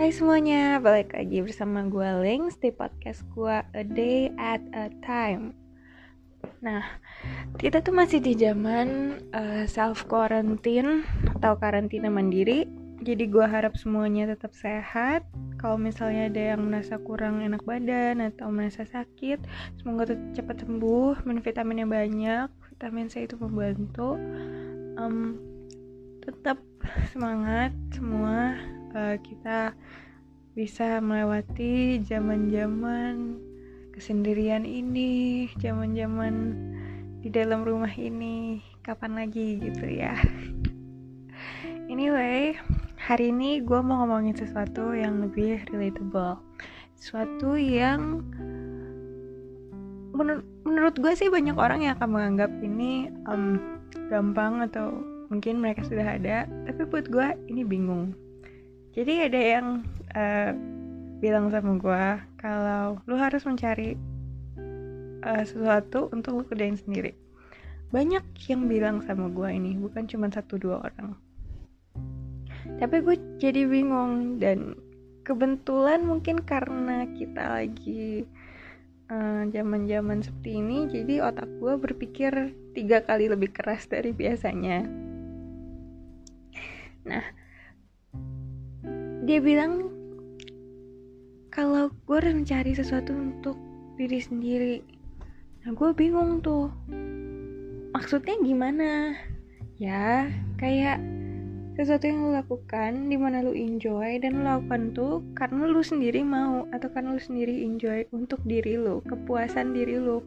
Hai semuanya, balik lagi bersama gue Links di podcast gue A Day at a Time. Nah, kita tuh masih di zaman uh, self quarantine atau karantina mandiri. Jadi gue harap semuanya tetap sehat. Kalau misalnya ada yang merasa kurang enak badan atau merasa sakit Semoga cepat sembuh, minum vitaminnya banyak Vitamin C itu membantu. Um, Tetap semangat semua uh, kita bisa melewati zaman-zaman kesendirian ini, zaman-zaman di dalam rumah ini, kapan lagi gitu ya. Anyway, hari ini gue mau ngomongin sesuatu yang lebih relatable, sesuatu yang menur menurut gue sih banyak orang yang akan menganggap ini um, gampang atau mungkin mereka sudah ada, tapi buat gue ini bingung jadi ada yang uh, bilang sama gue kalau lu harus mencari uh, sesuatu untuk lu kerjain sendiri. Banyak yang bilang sama gue ini bukan cuma satu dua orang. Tapi gue jadi bingung dan kebetulan mungkin karena kita lagi eh, zaman-zaman uh, seperti ini jadi otak gue berpikir tiga kali lebih keras dari biasanya. Nah dia bilang kalau gue harus mencari sesuatu untuk diri sendiri. Nah gue bingung tuh. Maksudnya gimana? Ya kayak sesuatu yang lo lakukan di mana lo enjoy dan lo lakukan tuh karena lo sendiri mau atau karena lo sendiri enjoy untuk diri lo kepuasan diri lo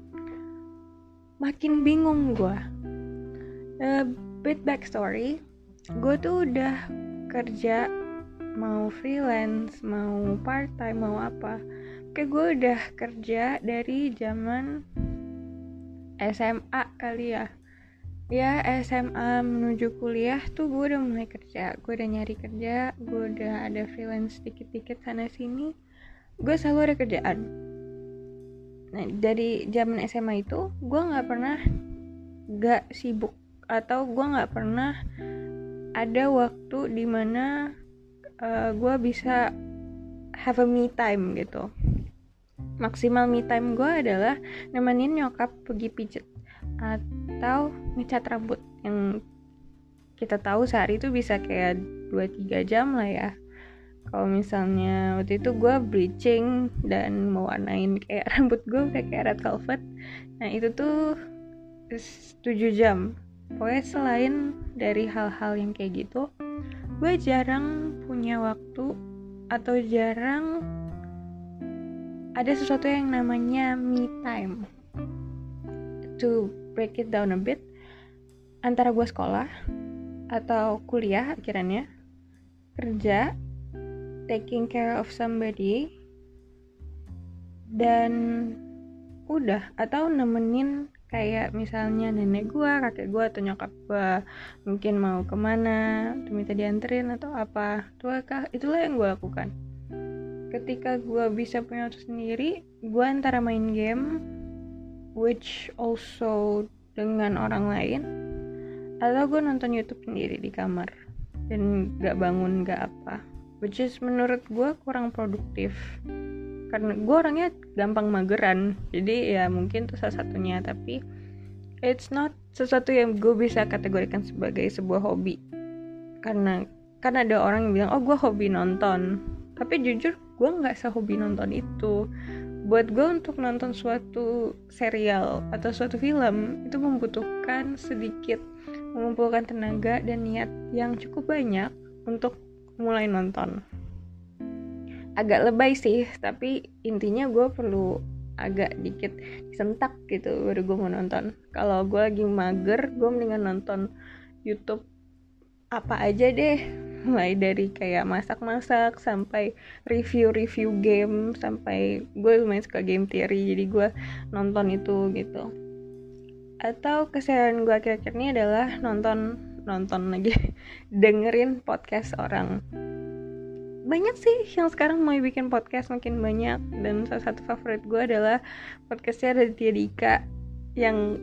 makin bingung gue uh, bit backstory. Gue tuh udah kerja mau freelance mau part time mau apa. Kayak gue udah kerja dari zaman SMA kali ya. Ya SMA menuju kuliah tuh gue udah mulai kerja. Gue udah nyari kerja gue udah ada freelance dikit-dikit sana sini. Gue selalu ada kerjaan. Nah dari zaman SMA itu gue nggak pernah gak sibuk atau gue nggak pernah ada waktu di mana uh, eh, gue bisa have a me time gitu. Maksimal me time gue adalah nemenin nyokap pergi pijet atau ngecat rambut. Yang kita tahu sehari itu bisa kayak 2-3 jam lah ya. Kalau misalnya waktu itu gue bleaching dan mau warnain kayak rambut gue kayak red velvet. Nah itu tuh 7 jam. Pokoknya selain dari hal-hal yang kayak gitu gue jarang punya waktu atau jarang ada sesuatu yang namanya me time. To break it down a bit antara gue sekolah atau kuliah akhirnya kerja taking care of somebody dan udah atau nemenin kayak misalnya nenek gue kakek gue atau nyokap gue mungkin mau ke mana minta dianterin atau apa. Itulah itulah yang gue lakukan. Ketika gue bisa punya waktu sendiri gue antara main game which also dengan orang lain atau gue nonton YouTube sendiri di kamar dan gak bangun gak apa. Which is menurut gue kurang produktif karena gue orangnya gampang mageran. Jadi ya mungkin itu salah satunya. Tapi it's not sesuatu yang gue bisa kategorikan sebagai sebuah hobi. Karena kan ada orang yang bilang oh gue hobi nonton. Tapi jujur gue nggak sehobi nonton itu. Buat gue untuk nonton suatu serial atau suatu film itu membutuhkan sedikit mengumpulkan tenaga dan niat yang cukup banyak untuk mulai nonton agak lebay sih tapi intinya gue perlu agak dikit sentak gitu baru gue mau nonton. Kalau gue lagi mager gue mendingan nonton YouTube apa aja deh. Mulai dari kayak masak-masak sampai review-review game sampai gue lumayan suka game theory jadi gue nonton itu gitu. Atau keseharian gue akhir-akhir ini adalah nonton nonton lagi. Dengerin podcast orang banyak sih yang sekarang mau bikin podcast makin banyak. Dan salah satu favorit gue adalah podcastnya Raditya Dika yang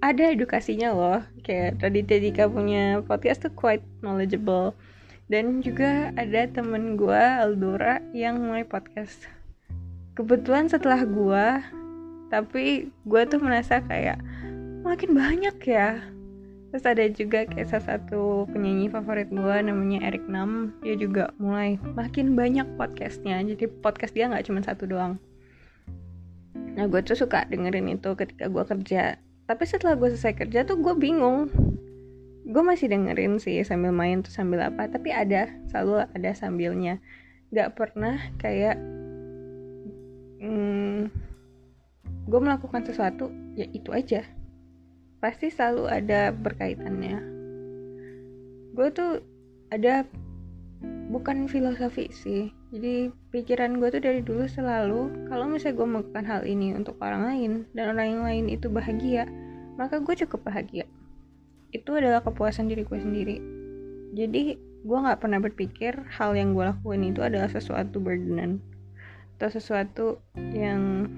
ada edukasinya loh. Kayak Raditya Dika punya podcast tuh quite knowledgeable. Dan juga ada temen gue Aldora yang mulai podcast. Kebetulan setelah gue tapi gue tuh merasa kayak makin banyak ya terus ada juga kayak salah satu penyanyi favorit gue namanya Eric Nam. Dia juga mulai makin banyak podcastnya. Jadi podcast dia nggak cuma satu doang. Nah gue tuh suka dengerin itu ketika gue kerja. Tapi setelah gue selesai kerja tuh gue bingung. Gue masih dengerin sih sambil main tuh sambil apa. Tapi ada selalu ada sambilnya. Nggak pernah kayak hmm, gue melakukan sesuatu ya itu aja pasti selalu ada berkaitannya. Gue tuh ada bukan filosofi sih. Jadi pikiran gue tuh dari dulu selalu kalau misalnya gue melakukan hal ini untuk orang lain dan orang yang lain itu bahagia maka gue cukup bahagia. Itu adalah kepuasan diri gue sendiri. Jadi gue nggak pernah berpikir hal yang gue lakuin itu adalah sesuatu burdenan atau sesuatu yang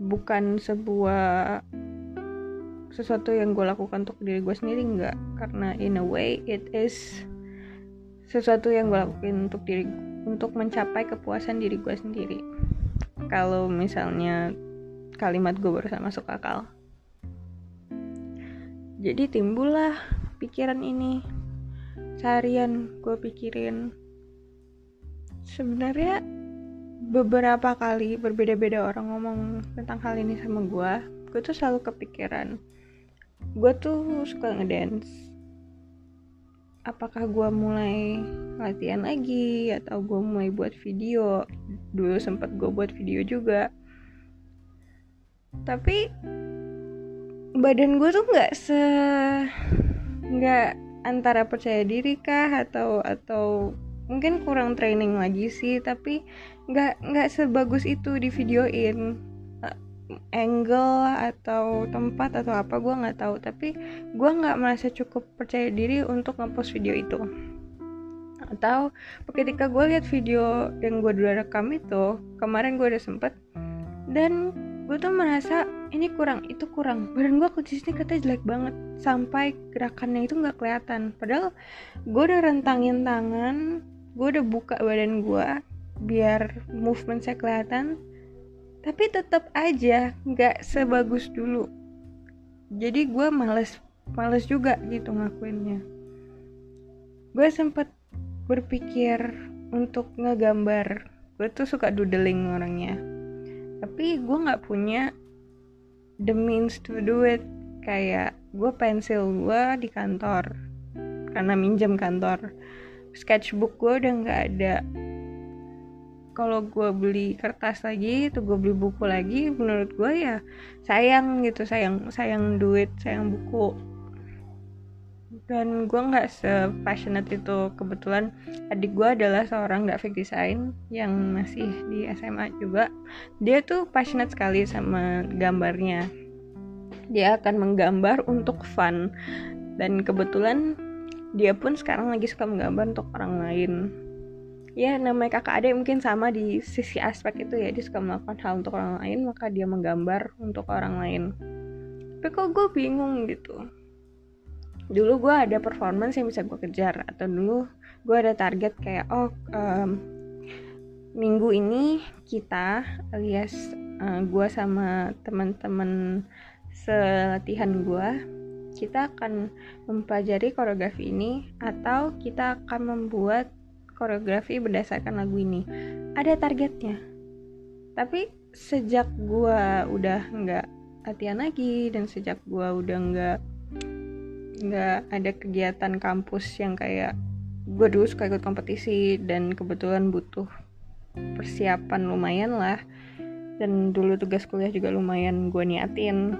bukan sebuah sesuatu yang gue lakukan untuk diri gue sendiri nggak. Karena in a way it is sesuatu yang gue lakuin untuk diri untuk mencapai kepuasan diri gue sendiri. Kalau misalnya kalimat gue barusan masuk akal. Jadi timbullah pikiran ini. Seharian gue pikirin sebenarnya beberapa kali berbeda-beda orang ngomong tentang hal ini sama gue gue tuh selalu kepikiran. Gue tuh suka ngedance. Apakah gue mulai latihan lagi atau gue mulai buat video? Dulu sempat gue buat video juga. Tapi badan gue tuh nggak se nggak antara percaya diri kah atau atau mungkin kurang training lagi sih tapi nggak nggak sebagus itu di videoin eh, angle atau tempat atau apa gue nggak tahu. Tapi gue nggak merasa cukup percaya diri untuk ngepost video itu. Atau ketika gue lihat video yang gue dulu rekam itu kemarin gue udah sempet dan gue tuh merasa ini kurang itu kurang. Badan gue kondisinya katanya jelek banget sampai gerakannya itu nggak kelihatan. Padahal gue udah rentangin tangan gue udah buka badan gue biar movement saya kelihatan tapi tetap aja nggak sebagus dulu. Jadi gue males males juga gitu ngakuinnya. Gue sempet berpikir untuk ngegambar. Gue tuh suka doodling orangnya. Tapi gue nggak punya the means to do it. Kayak gue pensil gue di kantor karena minjem kantor sketchbook gue udah nggak ada. Kalau gue beli kertas lagi itu gue beli buku lagi menurut gue ya sayang gitu sayang sayang duit sayang buku. Dan gue nggak se-passionate itu. Kebetulan adik gue adalah seorang graphic design yang masih di SMA juga. Dia tuh passionate sekali sama gambarnya. Dia akan menggambar untuk fun. Dan kebetulan dia pun sekarang lagi suka menggambar untuk orang lain. Ya namanya kakak adik mungkin sama di sisi aspek itu ya dia suka melakukan hal untuk orang lain maka dia menggambar untuk orang lain. Tapi kok gue bingung gitu. Dulu gue ada performance yang bisa gue kejar atau dulu gue ada target kayak oh um, minggu ini kita alias uh, gue sama teman-teman selatihan gue kita akan mempelajari koreografi ini atau kita akan membuat koreografi berdasarkan lagu ini. Ada targetnya. Tapi sejak gue udah nggak latihan lagi dan sejak gue udah nggak nggak ada kegiatan kampus yang kayak gue dulu suka ikut kompetisi dan kebetulan butuh persiapan lumayan lah. Dan dulu tugas kuliah juga lumayan gue niatin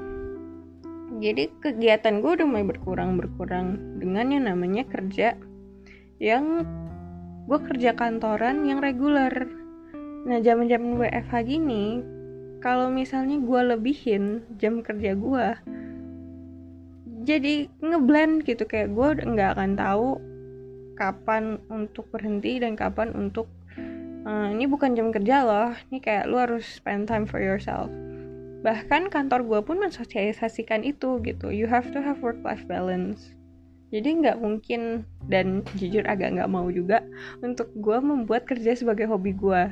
jadi kegiatan gue udah mulai berkurang berkurang dengan yang namanya kerja yang gue kerja kantoran yang reguler. Nah zaman WFH gini kalau misalnya gue lebihin jam kerja gue jadi ngeblend gitu. Kayak gue nggak akan tahu kapan untuk berhenti dan kapan untuk uh, ini bukan jam kerja loh. Ini kayak lu harus spend time for yourself bahkan kantor gue pun mensosialisasikan itu gitu. You have to have work life balance. Jadi nggak mungkin dan jujur agak nggak mau juga untuk gue membuat kerja sebagai hobi gue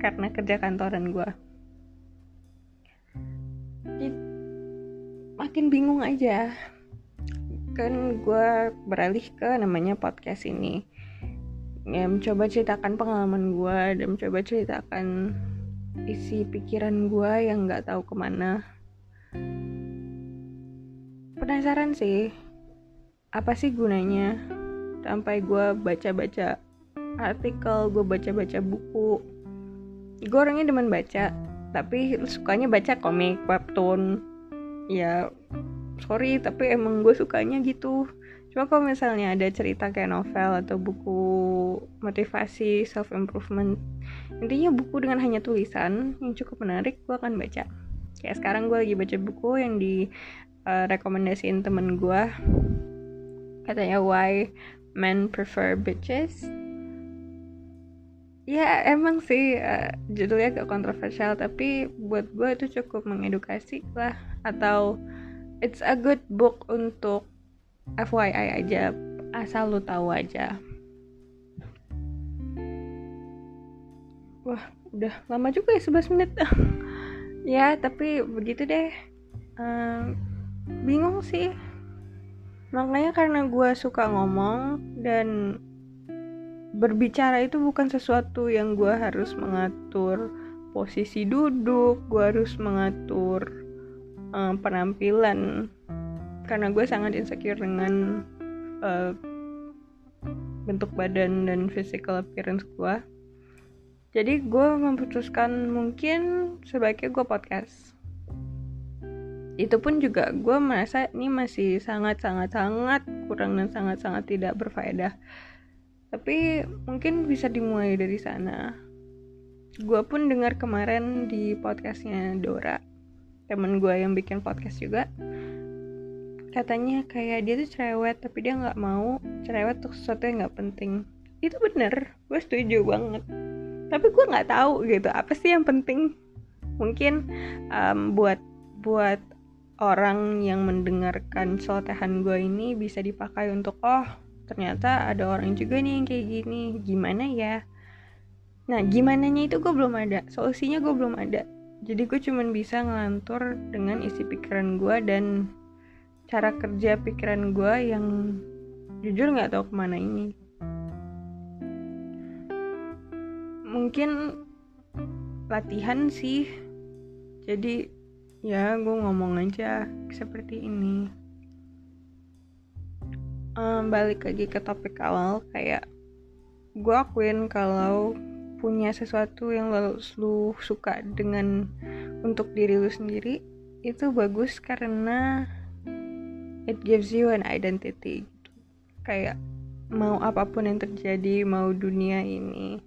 karena kerja kantoran gue makin bingung aja. Kan gue beralih ke namanya podcast ini. Ya mencoba ceritakan pengalaman gue dan mencoba ceritakan isi pikiran gue yang nggak tahu ke mana. Penasaran sih apa sih gunanya sampai gue baca-baca artikel gue baca-baca buku? Gue orangnya demen baca tapi sukanya baca komik webtoon. Ya sorry tapi emang gue sukanya gitu cuma kalau misalnya ada cerita kayak novel atau buku motivasi self improvement intinya buku dengan hanya tulisan yang cukup menarik gue akan baca. Kayak sekarang gue lagi baca buku yang di uh, rekomendasiin temen gue katanya why men prefer bitches. Ya emang sih uh, judulnya agak kontroversial tapi buat gue itu cukup mengedukasi lah. Atau it's a good book untuk FYI aja asal lu tahu aja. Wah udah lama juga ya 11 menit. Ya tapi begitu deh. Uh, bingung sih. Makanya karena gue suka ngomong dan berbicara itu bukan sesuatu yang gue harus mengatur posisi duduk gue harus mengatur um, penampilan karena gue sangat insecure dengan uh, bentuk badan dan physical appearance gue. Jadi gue memutuskan mungkin sebaiknya gue podcast. Itu pun juga gue merasa ini masih sangat sangat sangat kurang dan sangat sangat tidak berfaedah. Tapi mungkin bisa dimulai dari sana. Gue pun dengar kemarin di podcastnya Dora temen gue yang bikin podcast juga katanya kayak dia tuh cerewet tapi dia nggak mau cerewet tuh sesuatu yang nggak penting. Itu bener gue setuju banget. Tapi gue nggak tahu gitu apa sih yang penting? Mungkin um, buat buat orang yang mendengarkan celotehan gue ini bisa dipakai untuk oh ternyata ada orang juga nih yang kayak gini. Gimana ya? Nah gimana nya itu gue belum ada solusinya gue belum ada. Jadi gue cuman bisa ngelantur dengan isi pikiran gue dan cara kerja pikiran gue yang jujur nggak tahu ke mana ini. Mungkin latihan sih. Jadi ya gue ngomong aja seperti ini. Um, balik lagi ke topik awal kayak gue akuin kalau punya sesuatu yang lo, lu suka dengan untuk diri lu sendiri itu bagus karena it gives you an identity. Gitu. kayak mau apa pun yang terjadi mau dunia ini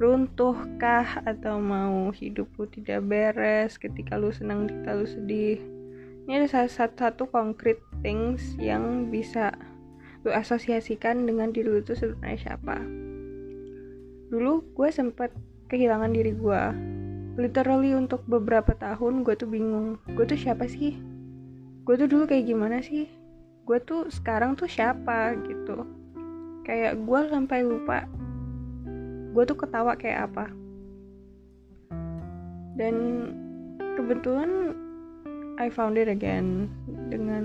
runtuhkah atau mau hidup lu tidak beres ketika lu senang ketika lu sedih. Ini ada salah satu, satu concrete things yang bisa lu asosiasikan dengan diri lu itu sebenarnya siapa. Dulu gue sempet kehilangan diri gue literally untuk beberapa tahun gue tuh bingung gue tuh siapa sih gue tuh dulu kayak gimana sih? Gue tuh sekarang tuh siapa gitu? Kayak gue sampai lupa. Gue tuh ketawa kayak apa. Dan kebetulan I found it again. Dengan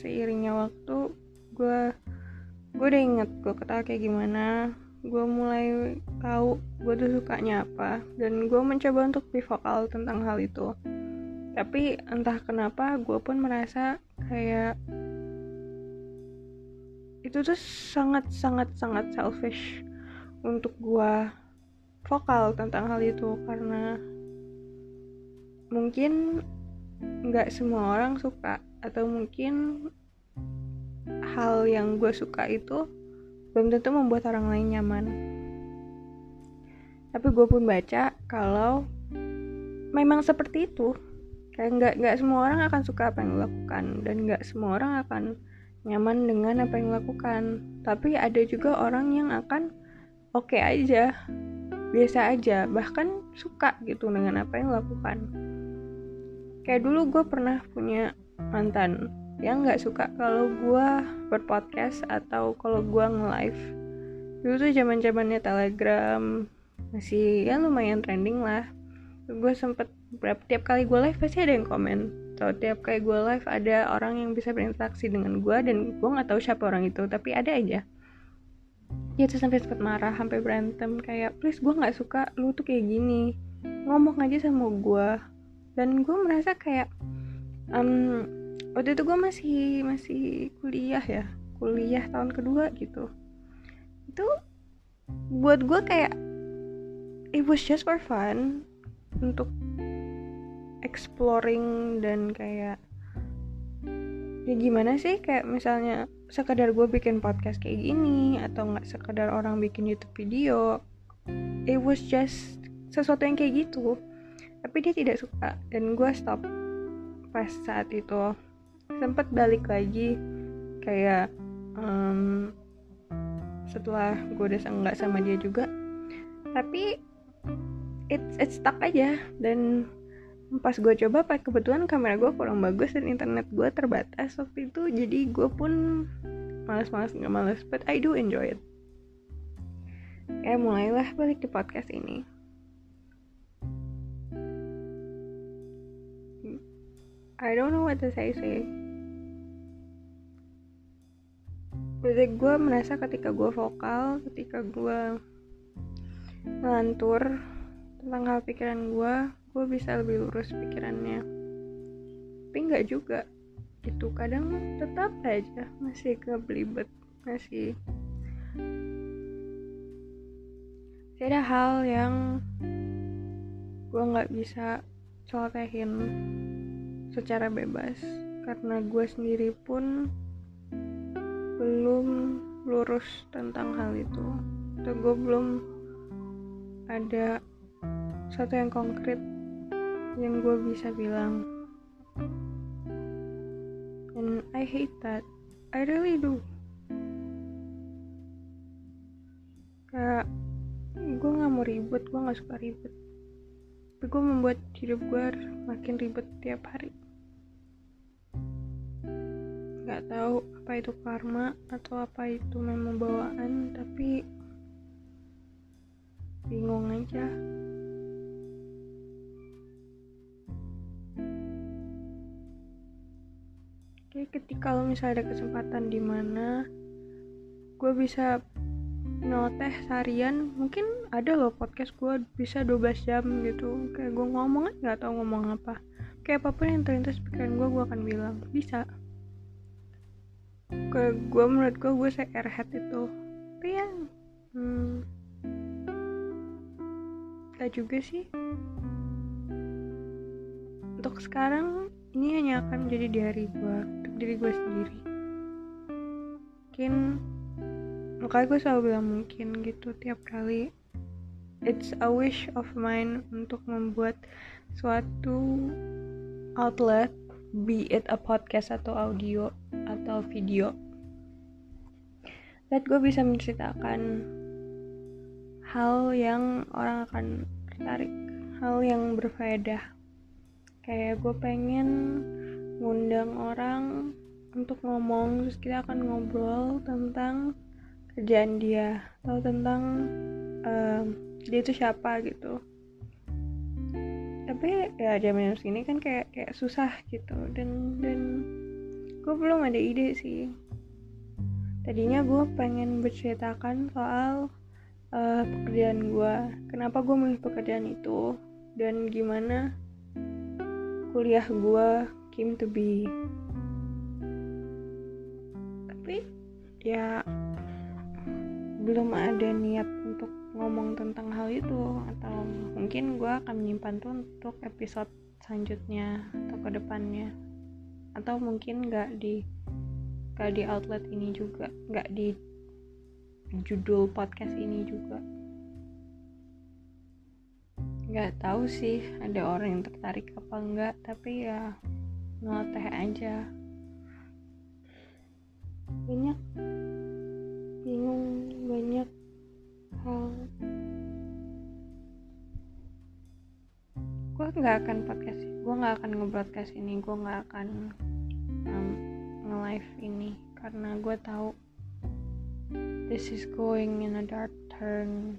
seiringnya waktu gue gue udah inget gue ketawa kayak gimana. Gue mulai tahu gue tuh sukanya apa. Dan gue mencoba untuk be vokal tentang hal itu tapi entah kenapa gue pun merasa kayak itu tuh sangat sangat sangat selfish untuk gue vokal tentang hal itu. Karena mungkin nggak semua orang suka atau mungkin hal yang gue suka itu belum tentu membuat orang lain nyaman. Tapi gue pun baca kalau memang seperti itu kayak nggak nggak semua orang akan suka apa yang lakukan. Dan nggak semua orang akan nyaman dengan apa yang lakukan. Tapi ada juga orang yang akan oke okay aja biasa aja bahkan suka gitu dengan apa yang lakukan. Kayak dulu gue pernah punya mantan yang nggak suka kalau gue berpodcast atau kalau gue nge-live. Dulu tuh zaman zamannya telegram masih ya lumayan trending lah. Gue sempet berapa tiap kali gue live pasti ada yang komen. Atau tiap kali gue live ada orang yang bisa berinteraksi dengan gue dan gue nggak tahu siapa orang itu tapi ada aja. Dia tuh sampai sempet marah sampai berantem kayak please gue nggak suka lu tuh kayak gini. Ngomong aja sama gue dan gue merasa kayak um, waktu itu gue masih masih kuliah ya kuliah tahun kedua gitu. Itu buat gue kayak it was just for fun untuk exploring dan kayak ya gimana sih kayak misalnya sekadar gue bikin podcast kayak gini atau nggak sekadar orang bikin YouTube video it was just sesuatu yang kayak gitu. Tapi dia tidak suka dan gue stop pas saat itu. Sempet balik lagi kayak um, setelah gue udah nggak sama dia juga. Tapi it's it's stuck aja dan pas gue coba pakai kebetulan kamera gue kurang bagus dan internet gue terbatas waktu itu. Jadi gue pun malas-malas nggak malas but I do enjoy it. Ya mulailah balik di podcast ini. I don't know what to say sih. Jadi gue merasa ketika gue vokal, ketika gue ngelantur tentang hal pikiran gue, gue bisa lebih lurus pikirannya. Tapi nggak juga. Itu kadang tetap aja masih kebelibet masih. Masih ada hal yang gue nggak bisa celotehin secara bebas. Karena gue sendiri pun belum lurus tentang hal itu. Atau gue belum ada satu yang konkret yang gue bisa bilang. And I hate that. I really do. Kayak gue nggak mau ribet gue nggak suka ribet. Tapi gue membuat hidup gue makin ribet tiap hari. Nggak tahu apa itu karma atau apa itu memang bawaan tapi bingung aja ketika kalau misalnya ada kesempatan di mana gue bisa noteh seharian, mungkin ada loh podcast gue bisa 12 jam gitu. Kayak gue ngomong nggak tahu ngomong apa. Kayak apa pun yang terlintas pikiran gue, gue akan bilang bisa. Kayak gue menurut gue gue saya airhead itu. Tapi ya, hmm, gak juga sih. Untuk sekarang ini hanya akan menjadi di hari gue untuk diri gue sendiri. Mungkin makanya gue selalu bilang mungkin gitu tiap kali. It's a wish of mine untuk membuat suatu outlet be it a podcast atau audio atau video that gue bisa menceritakan hal yang orang akan tertarik hal yang berfaedah kayak gue pengen ngundang orang untuk ngomong terus kita akan ngobrol tentang kerjaan dia atau tentang uh, dia itu siapa gitu. Tapi ya zaman segini kan kayak kayak susah gitu dan dan gue belum ada ide sih. Tadinya gue pengen berceritakan soal uh, pekerjaan gue kenapa gue milih pekerjaan itu dan gimana kuliah gue came to be. Tapi ya belum ada niat untuk ngomong tentang hal itu atau mungkin gue akan menyimpan tuh untuk episode selanjutnya atau ke depannya atau mungkin nggak di gak di outlet ini juga nggak di judul podcast ini juga nggak tahu sih ada orang yang tertarik apa enggak tapi ya noteh aja. Banyak bingung banyak hal. Gue nggak akan podcast gue nggak akan ngebroadcast ini gue nggak akan um, life ini karena gue tahu this is going in a dark turn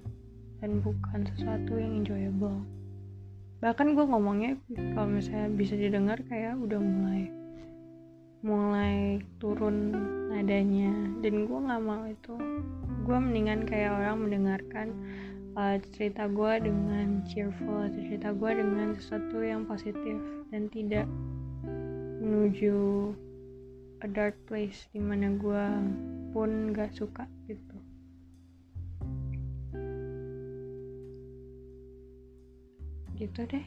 dan bukan sesuatu yang enjoyable. Bahkan gue ngomongnya kalau misalnya bisa didengar kayak udah mulai mulai turun nadanya. Dan gue nggak mau itu. Gue mendingan kayak orang mendengarkan uh, cerita gue dengan cheerful cerita gue dengan sesuatu yang positif dan tidak menuju a dark place di mana gue pun gak suka gitu gitu deh.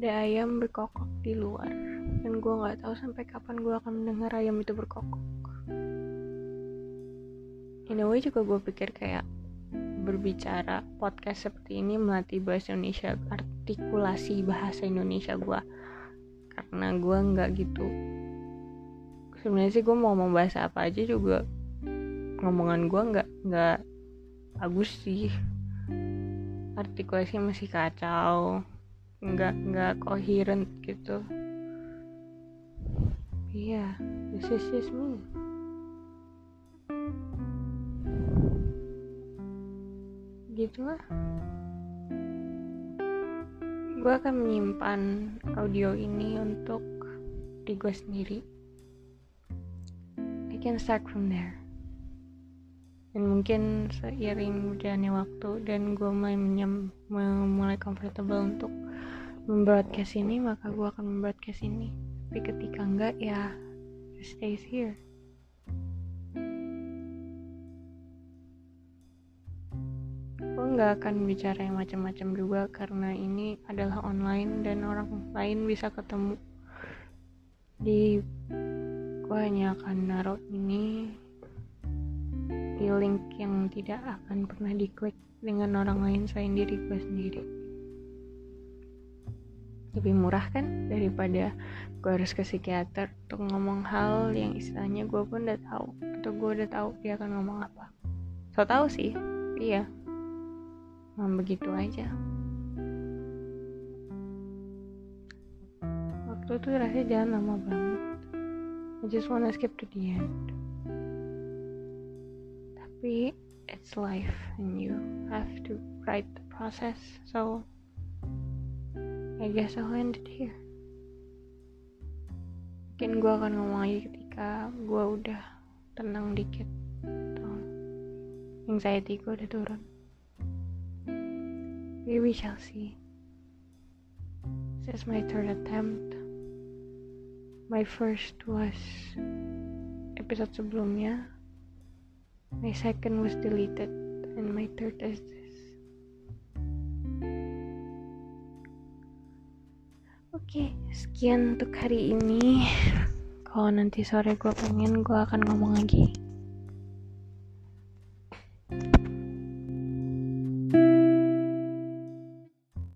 Ada ayam berkokok di luar. Dan gue nggak tahu sampai kapan gue akan mendengar ayam itu berkokok. In a way juga gue pikir kayak berbicara podcast seperti ini melatih bahasa Indonesia artikulasi bahasa Indonesia gue karena gue nggak gitu. Sebenarnya sih gue mau bahasa apa aja juga ngomongan gue nggak nggak bagus sih. Artikulasinya masih kacau nggak nggak coherent gitu. Iya yeah, this is just me. Gitu lah gue akan menyimpan audio ini untuk di gue sendiri. I can start from there dan mungkin seiring berjalannya waktu dan gue mulai menyem, mulai comfortable untuk membroadcast ini maka gue akan membroadcast ini. Tapi ketika enggak ya stays here. Gue nggak akan bicara yang macam-macam juga karena ini adalah online dan orang lain bisa ketemu. Di gue hanya akan naruh ini link yang tidak akan pernah diklik dengan orang lain selain diri gue sendiri. Lebih murah kan daripada gue harus ke psikiater untuk ngomong hal yang istilahnya gue pun udah tahu atau gue udah tahu dia akan ngomong apa. So tau sih iya. Memang begitu aja. Waktu tuh rasanya jalan lama banget. I just wanna skip to the end tapi it's life and you have to write the process. So I guess I'll end it here. Mungkin gue akan ngomong lagi ketika gue udah tenang dikit atau anxiety gue udah turun. We shall see. This is my third attempt. My first was episode sebelumnya my second was deleted and my third is Oke, sekian untuk hari ini. Kalau nanti sore gue pengen, gue akan ngomong lagi.